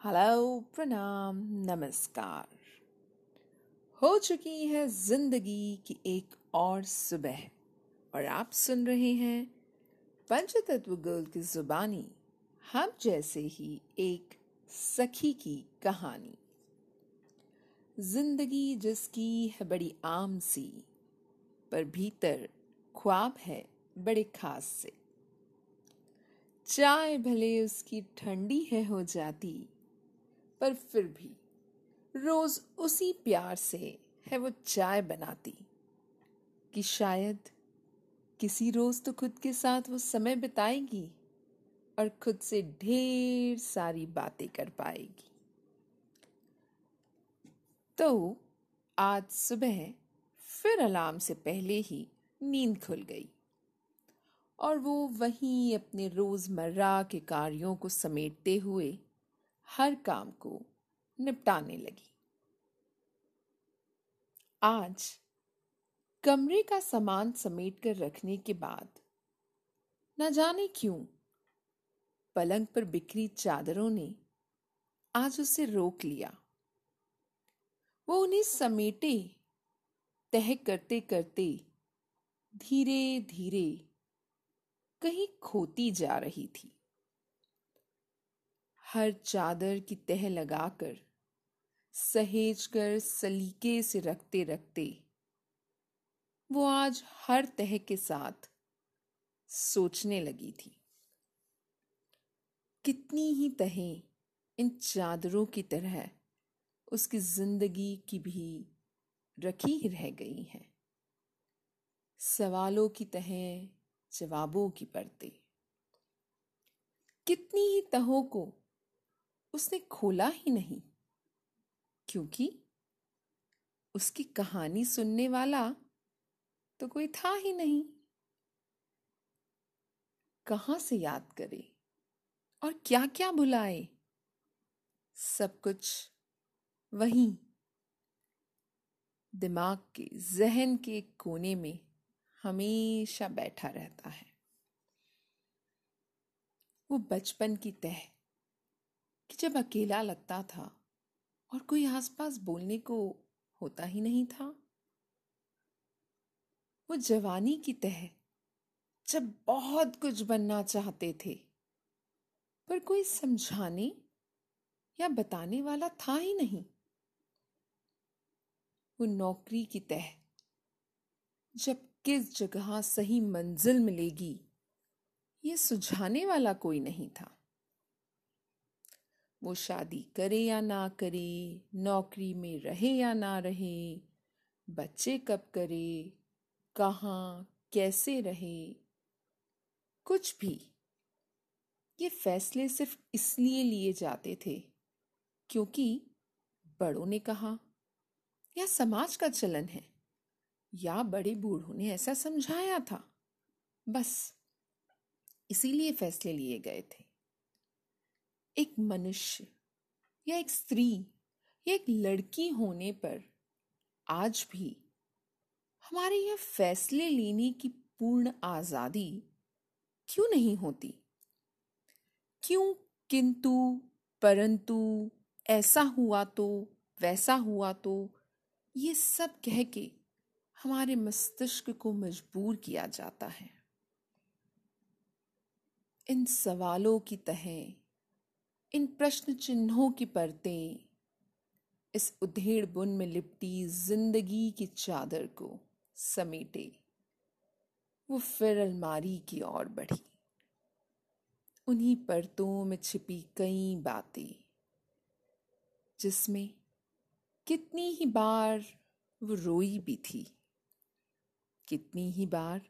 Hello प्रणाम, नमस्कार। हो चुकी है ज़िंदगी की एक और सुबह, और आप सुन रहे हैं पंचतत्व गर्ल की जुबानी, हम जैसे ही एक सखी की कहानी। ज़िंदगी जिसकी है बड़ी आम सी, पर भीतर ख्वाब है बड़े खास से। चाय भले उसकी ठंडी है हो जाती पर फिर भी रोज उसी प्यार से है वो चाय बनाती कि शायद किसी रोज तो खुद के साथ वो समय बिताएगी और खुद से ढेर सारी बातें कर पाएगी। तो आज सुबह फिर अलार्म से पहले ही नींद खुल गई और वो वहीं अपने रोज़मर्रा के कार्यों को समेटते हुए हर काम को निपटाने लगी। आज कमरे का सामान समेट कर रखने के बाद न जाने क्यों पलंग पर बिखरी चादरों ने आज उसे रोक लिया। वो उन्हें समेटे, तह करते करते धीरे धीरे कहीं खोती जा रही थी। हर चादर की तह लगाकर सहेज कर सलीके से रखते रखते, वो आज हर तह के साथ सोचने लगी थी। कितनी ही तहें इन चादरों की तरह उसकी ज़िंदगी की भी रखी ही रह गई हैं। सवालों की तहें जवाबों की परतें। कितनी ही तहों को उसने खोला ही नहीं, क्योंकि उसकी कहानी सुनने वाला तो कोई था ही नहीं। कहाँ से याद करे और क्या क्या बुलाए सब कुछ वहीं दिमाग के, जहन के कोने में हमेशा बैठा रहता है। वो बचपन की तह कि जब अकेला लगता था और कोई आसपास बोलने को होता ही नहीं था, वो जवानी की तह जब बहुत कुछ बनना चाहते थे, पर कोई समझाने या बताने वाला था ही नहीं। वो नौकरी की तह जब किस जगह सही मंजिल मिलेगी, ये सुझाने वाला कोई नहीं था। वो शादी करे या ना करे, नौकरी में रहे या ना रहे, बच्चे कब करे, कहाँ, कैसे रहे, कुछ भी। ये फैसले सिर्फ़ इसलिए लिए जाते थे क्योंकि बड़ों ने कहा, या समाज का चलन है, या बड़े बूढ़ों ने ऐसा समझाया था। बस, इसीलिए फैसले लिए गए थे। एक मनुष्य या एक स्त्री या एक लड़की होने पर आज भी हमारे यह फैसले लेने की पूर्ण आज़ादी क्यों नहीं होती? क्यों किंतु, परंतु, ऐसा हुआ तो वैसा हुआ तो ये सब कह के हमारे मस्तिष्क को मजबूर किया जाता है। इन सवालों की तहें इन प्रश्न चिन्हों की परतें इस उधेड़ बुन में लिपटी ज़िंदगी की चादर को समेटे। वो फिर अलमारी की ओर बढ़ी। उन्हीं परतों में छिपी कई बातें, जिसमें कितनी ही बार वो रोई भी थी, कितनी ही बार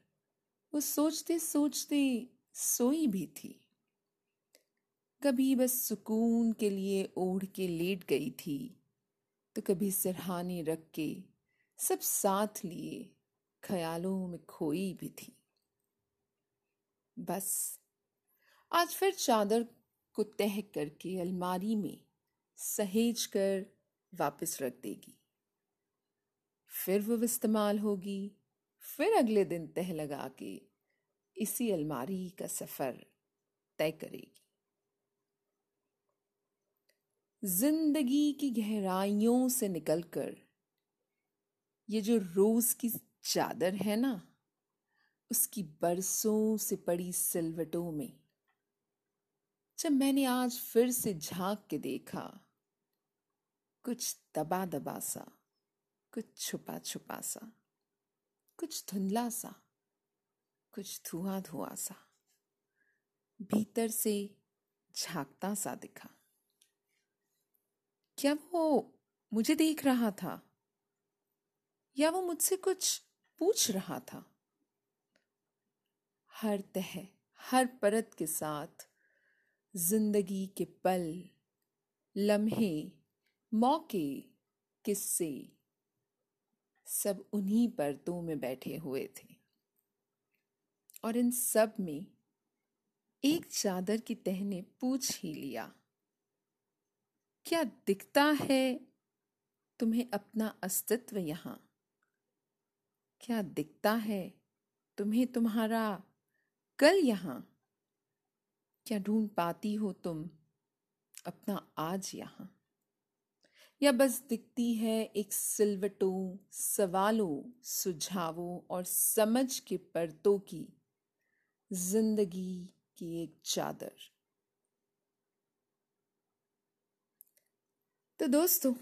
वो सोचते सोचते सोई भी थी। कभी बस सुकून के लिए ओढ़ के लेट गई थी तो कभी सिरहाने रख के सब साथ लिए, ख्यालों में खोई भी थी। बस, आज फिर चादर को तह करके अलमारी में सहेज कर वापस रख देगी। फिर वो इस्तेमाल होगी, फिर अगले दिन तह लगा के इसी अलमारी का सफ़र तय करेगी। ज़िंदगी की गहराइयों से निकलकर, ये जो रोज की चादर है ना, उसकी बरसों से पड़ी सिलवटों में, जब मैंने आज फिर से झाँक के देखा, कुछ दबा दबा सा, कुछ छुपा छुपा सा, कुछ धुंधला सा, कुछ धुआँ धुआँ सा, भीतर से झांकता सा दिखा। क्या वो मुझे देख रहा था? या वो मुझसे कुछ पूछ रहा था? हर तह, हर परत के साथ, ज़िंदगी के पल, लम्हे, मौके, किस्से, सब उन्हीं परतों में बैठे हुए थे। और इन सब में एक चादर की तह ने पूछ ही लिया। क्या दिखता है तुम्हें अपना अस्तित्व यहाँ? क्या दिखता है तुम्हें तुम्हारा कल यहाँ? क्या ढूंढ पाती हो तुम अपना आज यहाँ? या बस दिखती है एक सिलवटों, सवालों, सुझावों और समझ के परतों की ज़िंदगी की एक चादर? तो दोस्तों,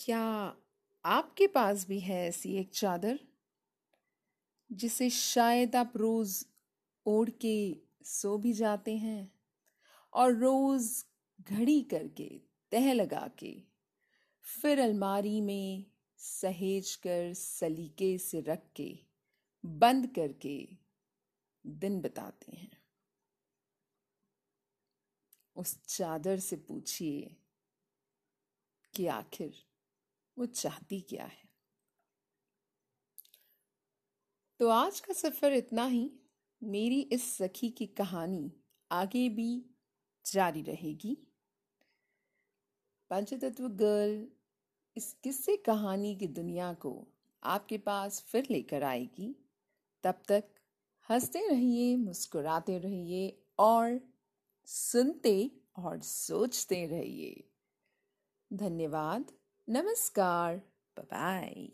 क्या आपके पास भी है ऐसी एक चादर जिसे शायद आप रोज ओढ़ के सो भी जाते हैं और रोज घड़ी करके, तह लगा के, फिर अलमारी में सहेज कर, सलीके से रख के, बंद करके दिन बताते हैं। उस चादर से पूछिए कि आखिर वो चाहती क्या है? तो आज का सफ़र इतना ही। मेरी इस सखी की कहानी आगे भी जारी रहेगी। पंचतत्व गर्ल इस किस्से कहानी की दुनिया को आपके पास फिर लेकर आएगी। तब तक हँसते रहिए, मुस्कुराते रहिए और सुनते और सोचते रहिए। धन्यवाद नमस्कार बाय